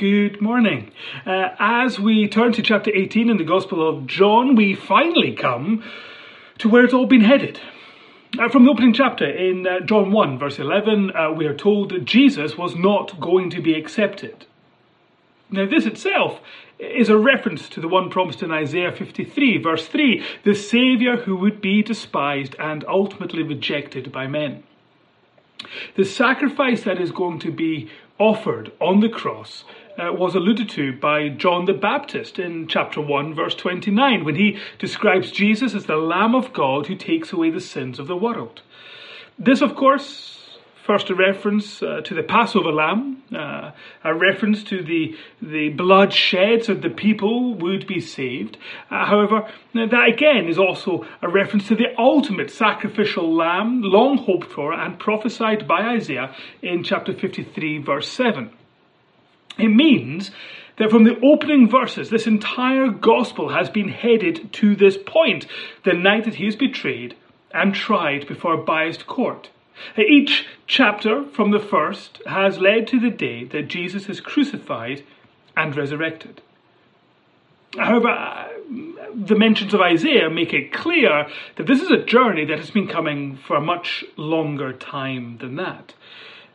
Good morning. Uh, as we turn to chapter 18 in the Gospel of John, we finally come to where it's all been headed. Uh, from the opening chapter in uh, John 1, verse 11, uh, we are told that Jesus was not going to be accepted. Now, this itself is a reference to the one promised in Isaiah 53, verse 3, the Saviour who would be despised and ultimately rejected by men. The sacrifice that is going to be offered on the cross uh, was alluded to by John the Baptist in chapter 1, verse 29, when he describes Jesus as the Lamb of God who takes away the sins of the world. This, of course, First, a reference uh, to the Passover lamb, uh, a reference to the, the blood shed so the people would be saved. Uh, however, that again is also a reference to the ultimate sacrificial lamb, long hoped for and prophesied by Isaiah in chapter 53, verse 7. It means that from the opening verses, this entire gospel has been headed to this point the night that he is betrayed and tried before a biased court. Each chapter from the first has led to the day that Jesus is crucified and resurrected. However, the mentions of Isaiah make it clear that this is a journey that has been coming for a much longer time than that.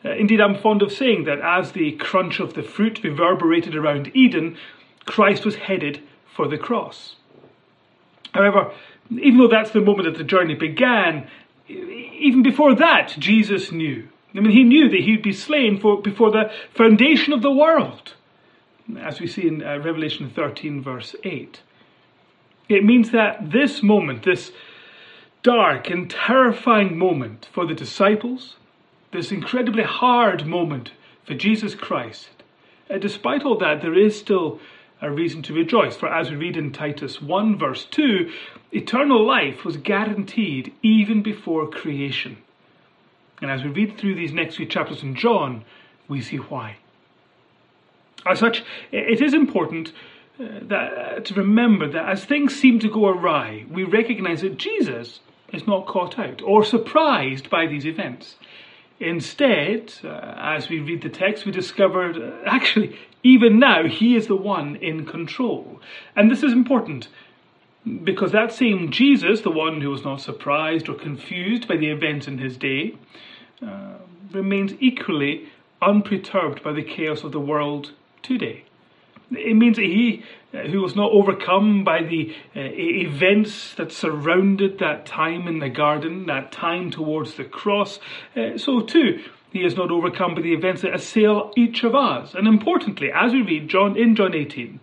Uh, indeed, I'm fond of saying that as the crunch of the fruit reverberated around Eden, Christ was headed for the cross. However, even though that's the moment that the journey began, even before that, Jesus knew. I mean, he knew that he'd be slain for, before the foundation of the world, as we see in uh, Revelation 13, verse 8. It means that this moment, this dark and terrifying moment for the disciples, this incredibly hard moment for Jesus Christ, uh, despite all that, there is still a reason to rejoice. For as we read in Titus 1, verse 2, eternal life was guaranteed even before creation. And as we read through these next few chapters in John, we see why. As such, it is important uh, that, to remember that as things seem to go awry, we recognize that Jesus is not caught out or surprised by these events. Instead, uh, as we read the text, we discovered uh, actually, even now, he is the one in control. And this is important because that same Jesus, the one who was not surprised or confused by the events in his day, uh, remains equally unperturbed by the chaos of the world today. It means that he uh, who was not overcome by the uh, events that surrounded that time in the garden, that time towards the cross, uh, so too he is not overcome by the events that assail each of us. And importantly, as we read John in John 18,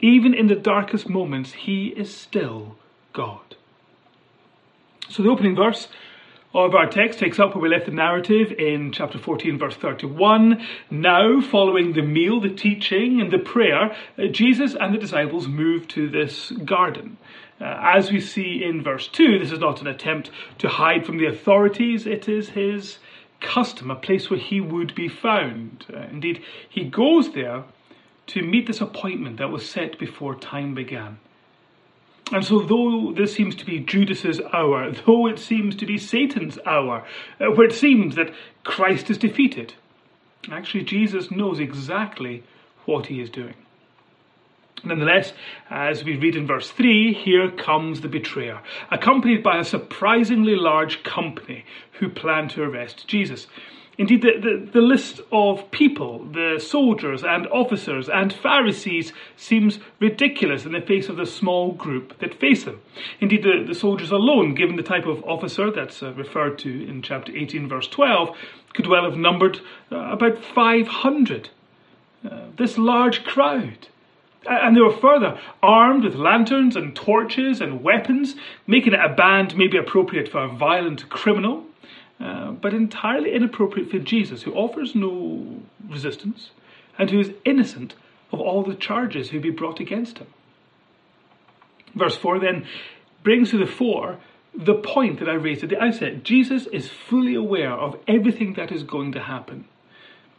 even in the darkest moments, he is still God. So the opening verse of our text takes up where we left the narrative in chapter 14, verse 31. Now, following the meal, the teaching, and the prayer, uh, Jesus and the disciples move to this garden. Uh, as we see in verse 2, this is not an attempt to hide from the authorities, it is his custom, a place where he would be found. Uh, indeed, he goes there to meet this appointment that was set before time began. And so, though this seems to be Judas's hour, though it seems to be Satan's hour, uh, where it seems that Christ is defeated, actually, Jesus knows exactly what he is doing. Nonetheless, as we read in verse 3, here comes the betrayer, accompanied by a surprisingly large company who plan to arrest Jesus. Indeed, the, the, the, list of people, the soldiers and officers and Pharisees, seems ridiculous in the face of the small group that face them. Indeed, the, the soldiers alone, given the type of officer that's uh, referred to in chapter 18, verse 12, could well have numbered uh, about 500. Uh, this large crowd. And they were further armed with lanterns and torches and weapons, making it a band maybe appropriate for a violent criminal uh, but entirely inappropriate for Jesus, who offers no resistance and who is innocent of all the charges who be brought against him. Verse 4 then brings to the fore the point that I raised at the outset. Jesus is fully aware of everything that is going to happen.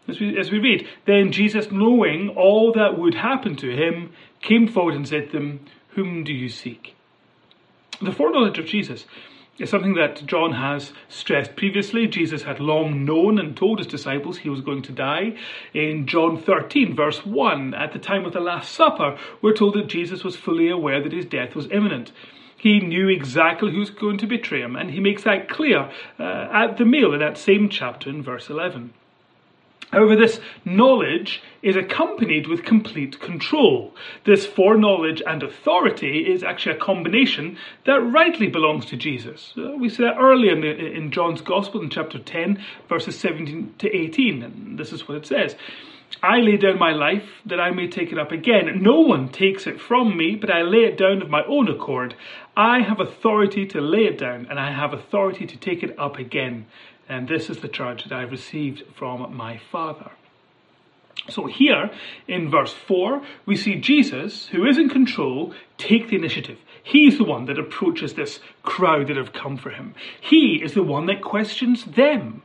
As we, as we read, then Jesus, knowing all that would happen to him, came forward and said to them, Whom do you seek? The foreknowledge of Jesus It's something that John has stressed previously. Jesus had long known and told his disciples he was going to die. In John 13, verse 1, at the time of the Last Supper, we're told that Jesus was fully aware that his death was imminent. He knew exactly who was going to betray him, and he makes that clear uh, at the meal in that same chapter in verse 11. However, this knowledge is accompanied with complete control. This foreknowledge and authority is actually a combination that rightly belongs to Jesus. Uh, we see that earlier in, the, in John's Gospel in chapter 10, verses 17 to 18, and this is what it says. I lay down my life that I may take it up again. No one takes it from me, but I lay it down of my own accord. I have authority to lay it down, and I have authority to take it up again. And this is the charge that I received from my Father. So here in verse 4, we see Jesus, who is in control, take the initiative. He's the one that approaches this crowd that have come for him. He is the one that questions them.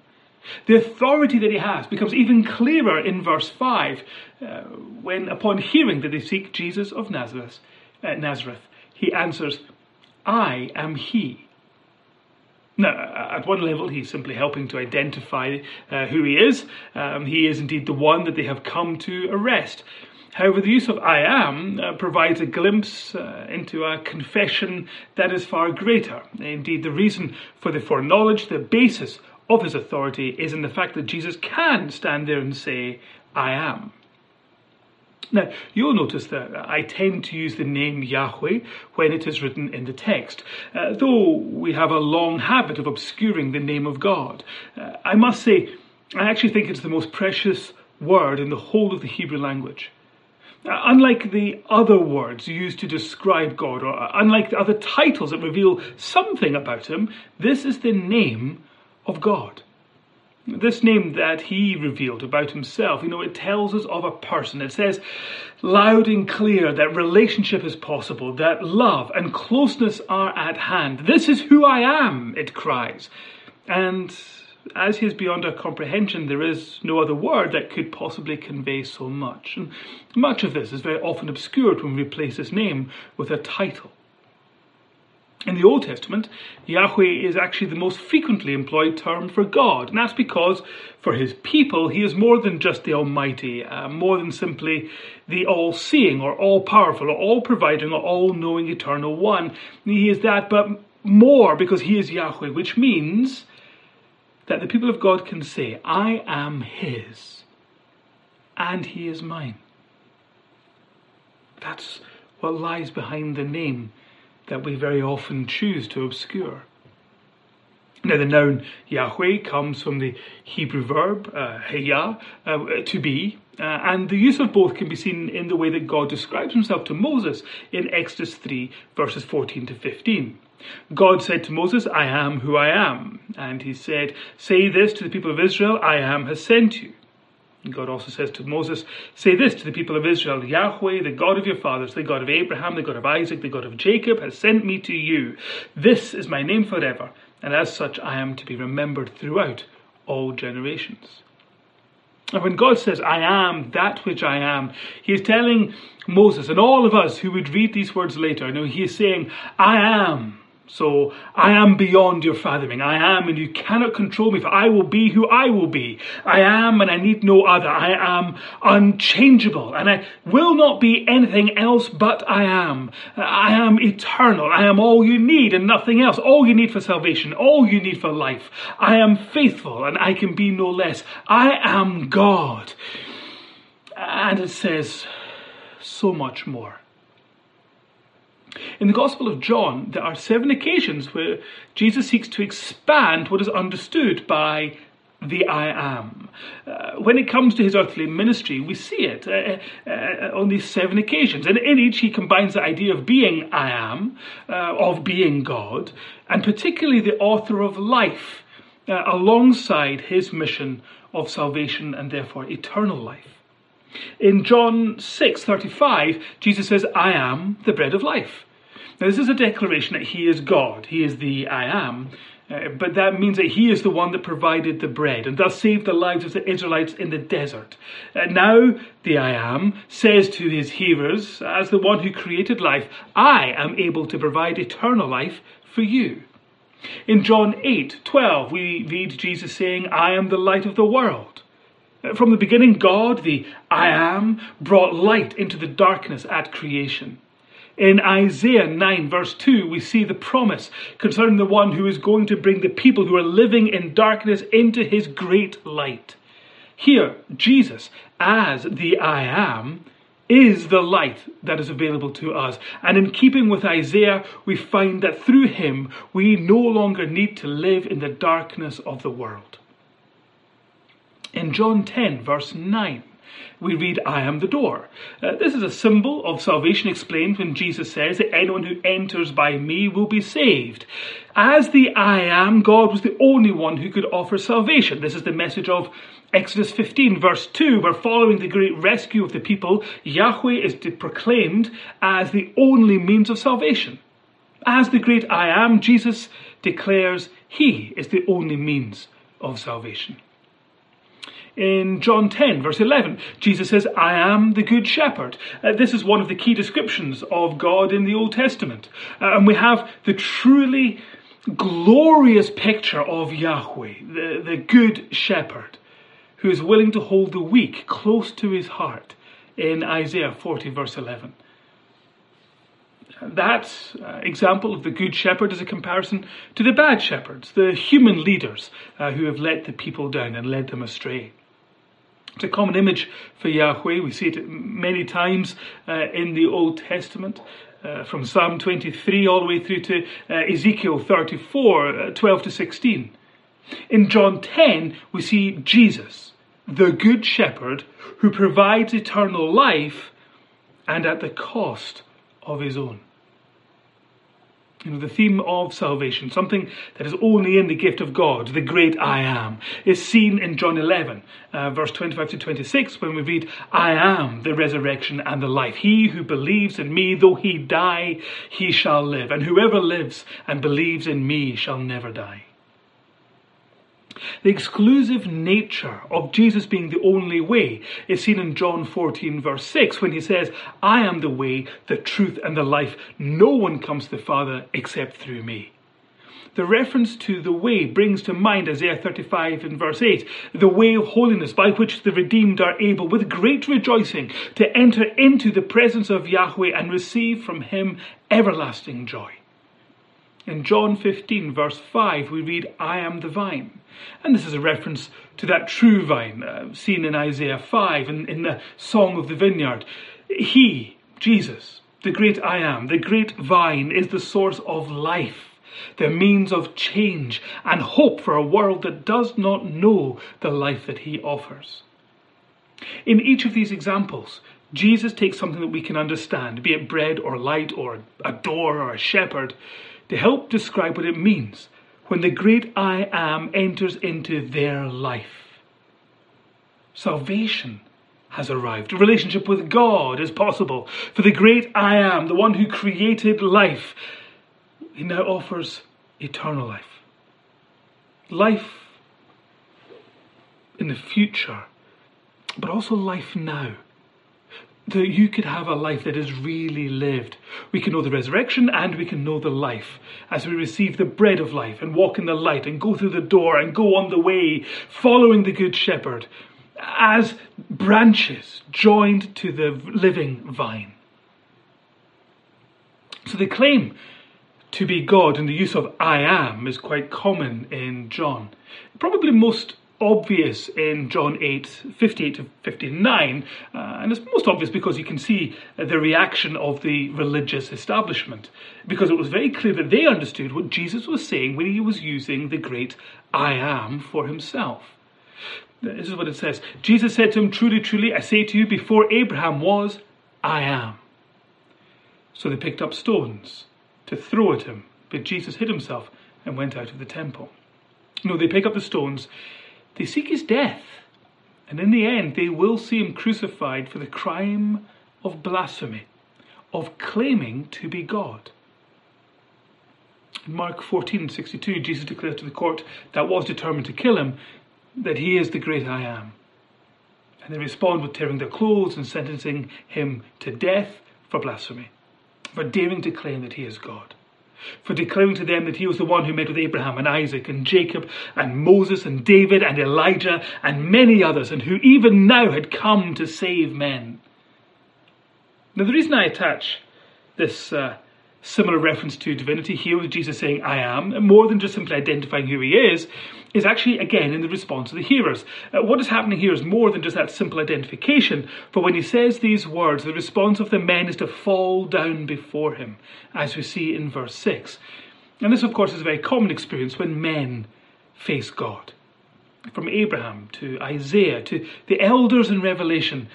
The authority that he has becomes even clearer in verse 5 uh, when, upon hearing that they seek Jesus of Nazareth, uh, Nazareth, he answers, I am he. Now, at one level, he's simply helping to identify uh, who he is. Um, he is indeed the one that they have come to arrest. However, the use of I am uh, provides a glimpse uh, into a confession that is far greater. Indeed, the reason for the foreknowledge, the basis of his authority, is in the fact that Jesus can stand there and say, I am. Now, you'll notice that I tend to use the name Yahweh when it is written in the text, uh, though we have a long habit of obscuring the name of God. Uh, I must say, I actually think it's the most precious word in the whole of the Hebrew language. Uh, unlike the other words used to describe God, or uh, unlike the other titles that reveal something about Him, this is the name of God. This name that he revealed about himself, you know, it tells us of a person. It says loud and clear that relationship is possible, that love and closeness are at hand. This is who I am, it cries. And as he is beyond our comprehension, there is no other word that could possibly convey so much. And much of this is very often obscured when we replace his name with a title. In the Old Testament, Yahweh is actually the most frequently employed term for God, and that's because for his people, he is more than just the Almighty, uh, more than simply the all seeing or all powerful or all providing or all knowing eternal one. He is that, but more because he is Yahweh, which means that the people of God can say, I am his, and he is mine. That's what lies behind the name that we very often choose to obscure. Now, the noun Yahweh comes from the Hebrew verb uh, uh, to be, uh, and the use of both can be seen in the way that God describes himself to Moses in Exodus 3, verses 14 to 15. God said to Moses, I am who I am. And he said, Say this to the people of Israel, I am has sent you. God also says to Moses, Say this to the people of Israel Yahweh, the God of your fathers, the God of Abraham, the God of Isaac, the God of Jacob, has sent me to you. This is my name forever, and as such I am to be remembered throughout all generations. And when God says, I am that which I am, He is telling Moses and all of us who would read these words later, you know, He is saying, I am so I am beyond your fathoming. I am, and you cannot control me, for I will be who I will be. I am, and I need no other. I am unchangeable, and I will not be anything else but I am. I am eternal. I am all you need and nothing else. All you need for salvation, all you need for life. I am faithful, and I can be no less. I am God. And it says so much more. In the Gospel of John, there are seven occasions where Jesus seeks to expand what is understood by the I am. Uh, when it comes to his earthly ministry, we see it uh, uh, on these seven occasions. And in each, he combines the idea of being I am, uh, of being God, and particularly the author of life, uh, alongside his mission of salvation and therefore eternal life. In John 6:35, Jesus says, "I am the bread of life." Now, this is a declaration that he is God, he is the I am, uh, but that means that he is the one that provided the bread and thus saved the lives of the Israelites in the desert. Uh, now, the I am says to his hearers, as the one who created life, I am able to provide eternal life for you. In John 8 12, we read Jesus saying, I am the light of the world. From the beginning, God, the I am, brought light into the darkness at creation. In Isaiah 9, verse 2, we see the promise concerning the one who is going to bring the people who are living in darkness into his great light. Here, Jesus, as the I am, is the light that is available to us. And in keeping with Isaiah, we find that through him we no longer need to live in the darkness of the world. In John 10, verse 9, we read, I am the door. Uh, this is a symbol of salvation explained when Jesus says that anyone who enters by me will be saved. As the I am, God was the only one who could offer salvation. This is the message of Exodus 15, verse 2, where following the great rescue of the people, Yahweh is proclaimed as the only means of salvation. As the great I am, Jesus declares he is the only means of salvation. In John 10, verse 11, Jesus says, I am the good shepherd. Uh, this is one of the key descriptions of God in the Old Testament. Uh, and we have the truly glorious picture of Yahweh, the, the good shepherd, who is willing to hold the weak close to his heart in Isaiah 40, verse 11. That uh, example of the good shepherd is a comparison to the bad shepherds, the human leaders uh, who have let the people down and led them astray. It's a common image for Yahweh. We see it many times uh, in the Old Testament. Uh, from Psalm 23 all the way through to uh, Ezekiel 34, uh, 12 to 16. In John 10, we see Jesus, the Good Shepherd, who provides eternal life and at the cost of his own you know, the theme of salvation, something that is only in the gift of God, the great I am, is seen in John 11, uh, verse 25 to 26, when we read, I am the resurrection and the life. He who believes in me, though he die, he shall live. And whoever lives and believes in me shall never die. The exclusive nature of Jesus being the only way is seen in John 14, verse 6, when he says, I am the way, the truth, and the life. No one comes to the Father except through me. The reference to the way brings to mind Isaiah 35 and verse 8, the way of holiness by which the redeemed are able with great rejoicing to enter into the presence of Yahweh and receive from him everlasting joy. In John 15, verse 5, we read, I am the vine. And this is a reference to that true vine uh, seen in Isaiah 5 and in the Song of the Vineyard. He, Jesus, the great I am, the great vine, is the source of life, the means of change and hope for a world that does not know the life that he offers. In each of these examples, Jesus takes something that we can understand, be it bread or light or a door or a shepherd, to help describe what it means when the great I am enters into their life. Salvation has arrived. A relationship with God is possible. For the great I am, the one who created life, he now offers eternal life. Life in the future, but also life now that you could have a life that is really lived. We can know the resurrection and we can know the life as we receive the bread of life and walk in the light and go through the door and go on the way, following the Good Shepherd as branches joined to the living vine. So the claim to be God and the use of I am is quite common in John. Probably most obvious in John 8 58 to 59, uh, and it's most obvious because you can see the reaction of the religious establishment, because it was very clear that they understood what Jesus was saying when he was using the great I am for himself. This is what it says Jesus said to him, Truly, truly, I say to you, before Abraham was, I am. So they picked up stones to throw at him, but Jesus hid himself and went out of the temple. No, they pick up the stones they seek his death, and in the end, they will see him crucified for the crime of blasphemy, of claiming to be God. In Mark 14 62, Jesus declares to the court that was determined to kill him that he is the great I am. And they respond with tearing their clothes and sentencing him to death for blasphemy, for daring to claim that he is God. For declaring to them that he was the one who met with Abraham and Isaac and Jacob and Moses and David and Elijah and many others, and who even now had come to save men. Now, the reason I attach this uh, similar reference to divinity here with Jesus saying, I am, more than just simply identifying who he is, is actually again in the response of the hearers. Uh, what is happening here is more than just that simple identification, for when he says these words, the response of the men is to fall down before him, as we see in verse 6. And this, of course, is a very common experience when men face God. From Abraham to Isaiah to the elders in Revelation,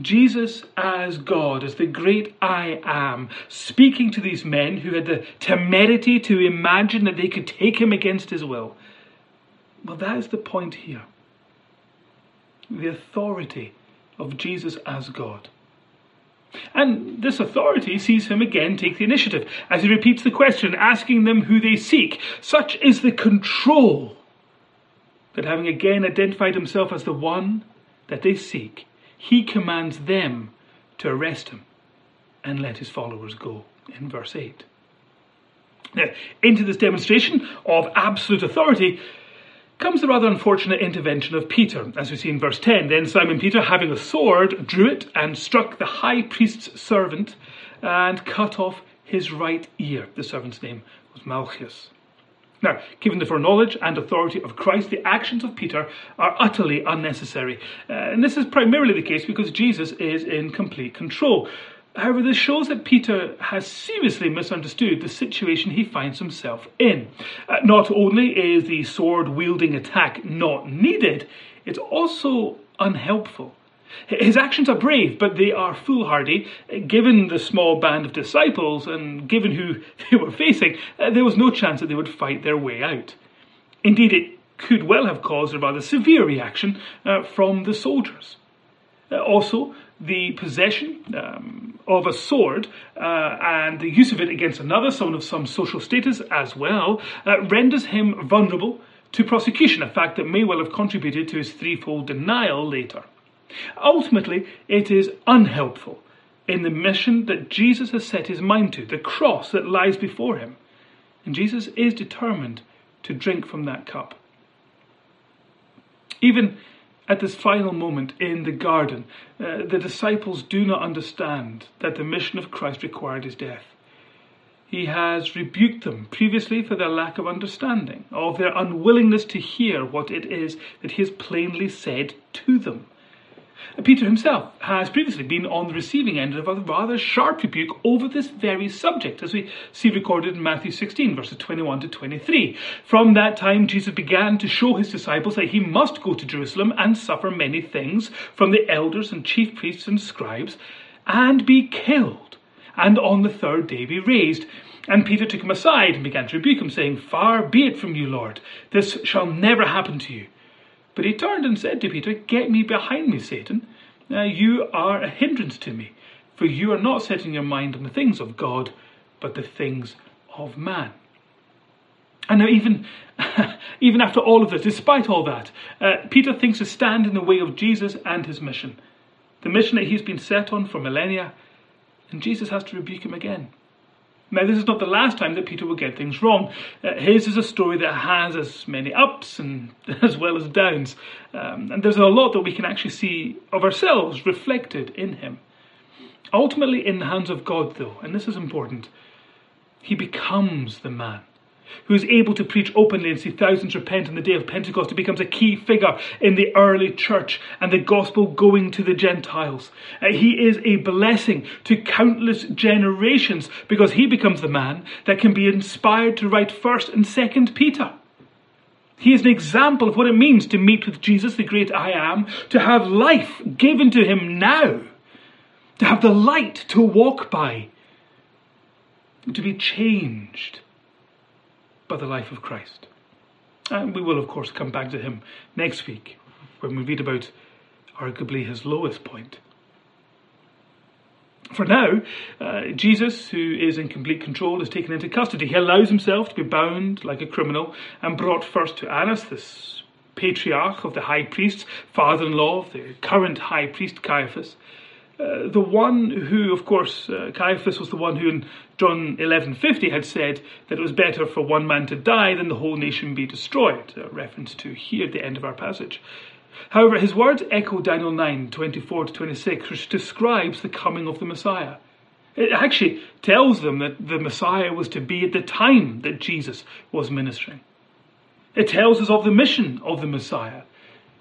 Jesus as God, as the great I am, speaking to these men who had the temerity to imagine that they could take him against his will. Well, that is the point here. The authority of Jesus as God. And this authority sees him again take the initiative as he repeats the question, asking them who they seek. Such is the control that having again identified himself as the one that they seek, he commands them to arrest him and let his followers go in verse 8. Now, into this demonstration of absolute authority comes the rather unfortunate intervention of Peter, as we see in verse 10. Then Simon Peter, having a sword, drew it and struck the high priest's servant and cut off his right ear. The servant's name was Malchus. Now, given the foreknowledge and authority of Christ, the actions of Peter are utterly unnecessary. Uh, and this is primarily the case because Jesus is in complete control. However, this shows that Peter has seriously misunderstood the situation he finds himself in. Uh, not only is the sword wielding attack not needed, it's also unhelpful. His actions are brave, but they are foolhardy. Given the small band of disciples and given who they were facing, uh, there was no chance that they would fight their way out. Indeed, it could well have caused a rather severe reaction uh, from the soldiers. Uh, also, the possession um, of a sword uh, and the use of it against another, someone of some social status as well, uh, renders him vulnerable to prosecution, a fact that may well have contributed to his threefold denial later. Ultimately, it is unhelpful in the mission that Jesus has set his mind to, the cross that lies before him. And Jesus is determined to drink from that cup. Even at this final moment in the garden, uh, the disciples do not understand that the mission of Christ required his death. He has rebuked them previously for their lack of understanding, of their unwillingness to hear what it is that he has plainly said to them. Peter himself has previously been on the receiving end of a rather sharp rebuke over this very subject, as we see recorded in Matthew 16, verses 21 to 23. From that time, Jesus began to show his disciples that he must go to Jerusalem and suffer many things from the elders and chief priests and scribes, and be killed, and on the third day be raised. And Peter took him aside and began to rebuke him, saying, Far be it from you, Lord, this shall never happen to you. But he turned and said to Peter, Get me behind me, Satan. Now you are a hindrance to me, for you are not setting your mind on the things of God, but the things of man. And now, even, even after all of this, despite all that, uh, Peter thinks to stand in the way of Jesus and his mission. The mission that he's been set on for millennia, and Jesus has to rebuke him again. Now, this is not the last time that Peter will get things wrong. Uh, his is a story that has as many ups and as well as downs. Um, and there's a lot that we can actually see of ourselves reflected in him. Ultimately, in the hands of God, though, and this is important, he becomes the man who is able to preach openly and see thousands repent on the day of Pentecost, who becomes a key figure in the early church and the gospel going to the Gentiles. Uh, he is a blessing to countless generations because he becomes the man that can be inspired to write 1st and 2nd Peter. He is an example of what it means to meet with Jesus, the great I am, to have life given to him now, to have the light to walk by, to be changed by the life of Christ. And we will, of course, come back to him next week when we read about arguably his lowest point. For now, uh, Jesus, who is in complete control, is taken into custody. He allows himself to be bound like a criminal and brought first to Annas, this patriarch of the high priests, father in law of the current high priest Caiaphas. Uh, the one who, of course, uh, Caiaphas was the one who in John 11:50 had said that it was better for one man to die than the whole nation be destroyed, a reference to here at the end of our passage. However, his words echo Daniel 9:24 to 26, which describes the coming of the Messiah. It actually tells them that the Messiah was to be at the time that Jesus was ministering. It tells us of the mission of the Messiah.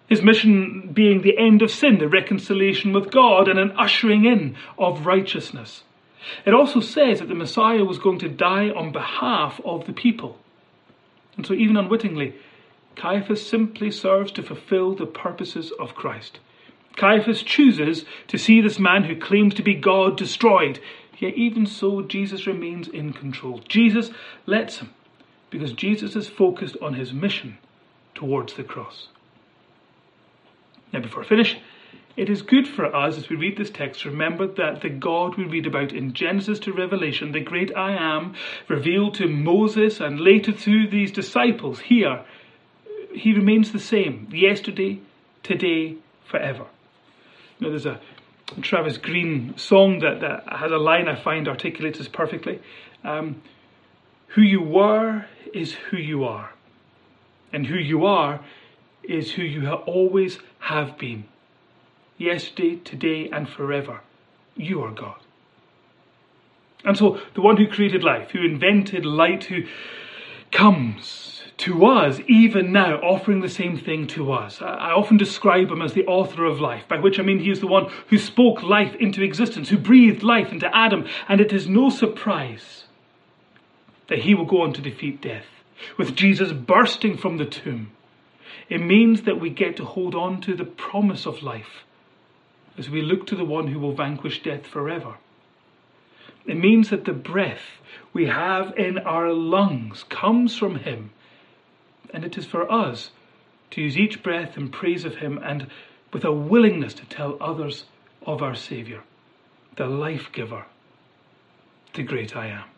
His mission being the end of sin, the reconciliation with God, and an ushering in of righteousness. It also says that the Messiah was going to die on behalf of the people. And so, even unwittingly, Caiaphas simply serves to fulfill the purposes of Christ. Caiaphas chooses to see this man who claims to be God destroyed, yet even so, Jesus remains in control. Jesus lets him because Jesus is focused on his mission towards the cross. Now, before I finish, it is good for us as we read this text to remember that the God we read about in Genesis to Revelation, the great I am, revealed to Moses and later through these disciples here, he remains the same yesterday, today, forever. You know, there's a Travis Greene song that, that has a line I find articulates this perfectly. Um, who you were is who you are, and who you are is who you always have been. Yesterday, today, and forever, you are God. And so, the one who created life, who invented light, who comes to us even now, offering the same thing to us. I often describe him as the author of life, by which I mean he is the one who spoke life into existence, who breathed life into Adam, and it is no surprise that he will go on to defeat death. With Jesus bursting from the tomb, it means that we get to hold on to the promise of life as we look to the one who will vanquish death forever. It means that the breath we have in our lungs comes from him, and it is for us to use each breath in praise of him and with a willingness to tell others of our Saviour, the life giver, the great I am.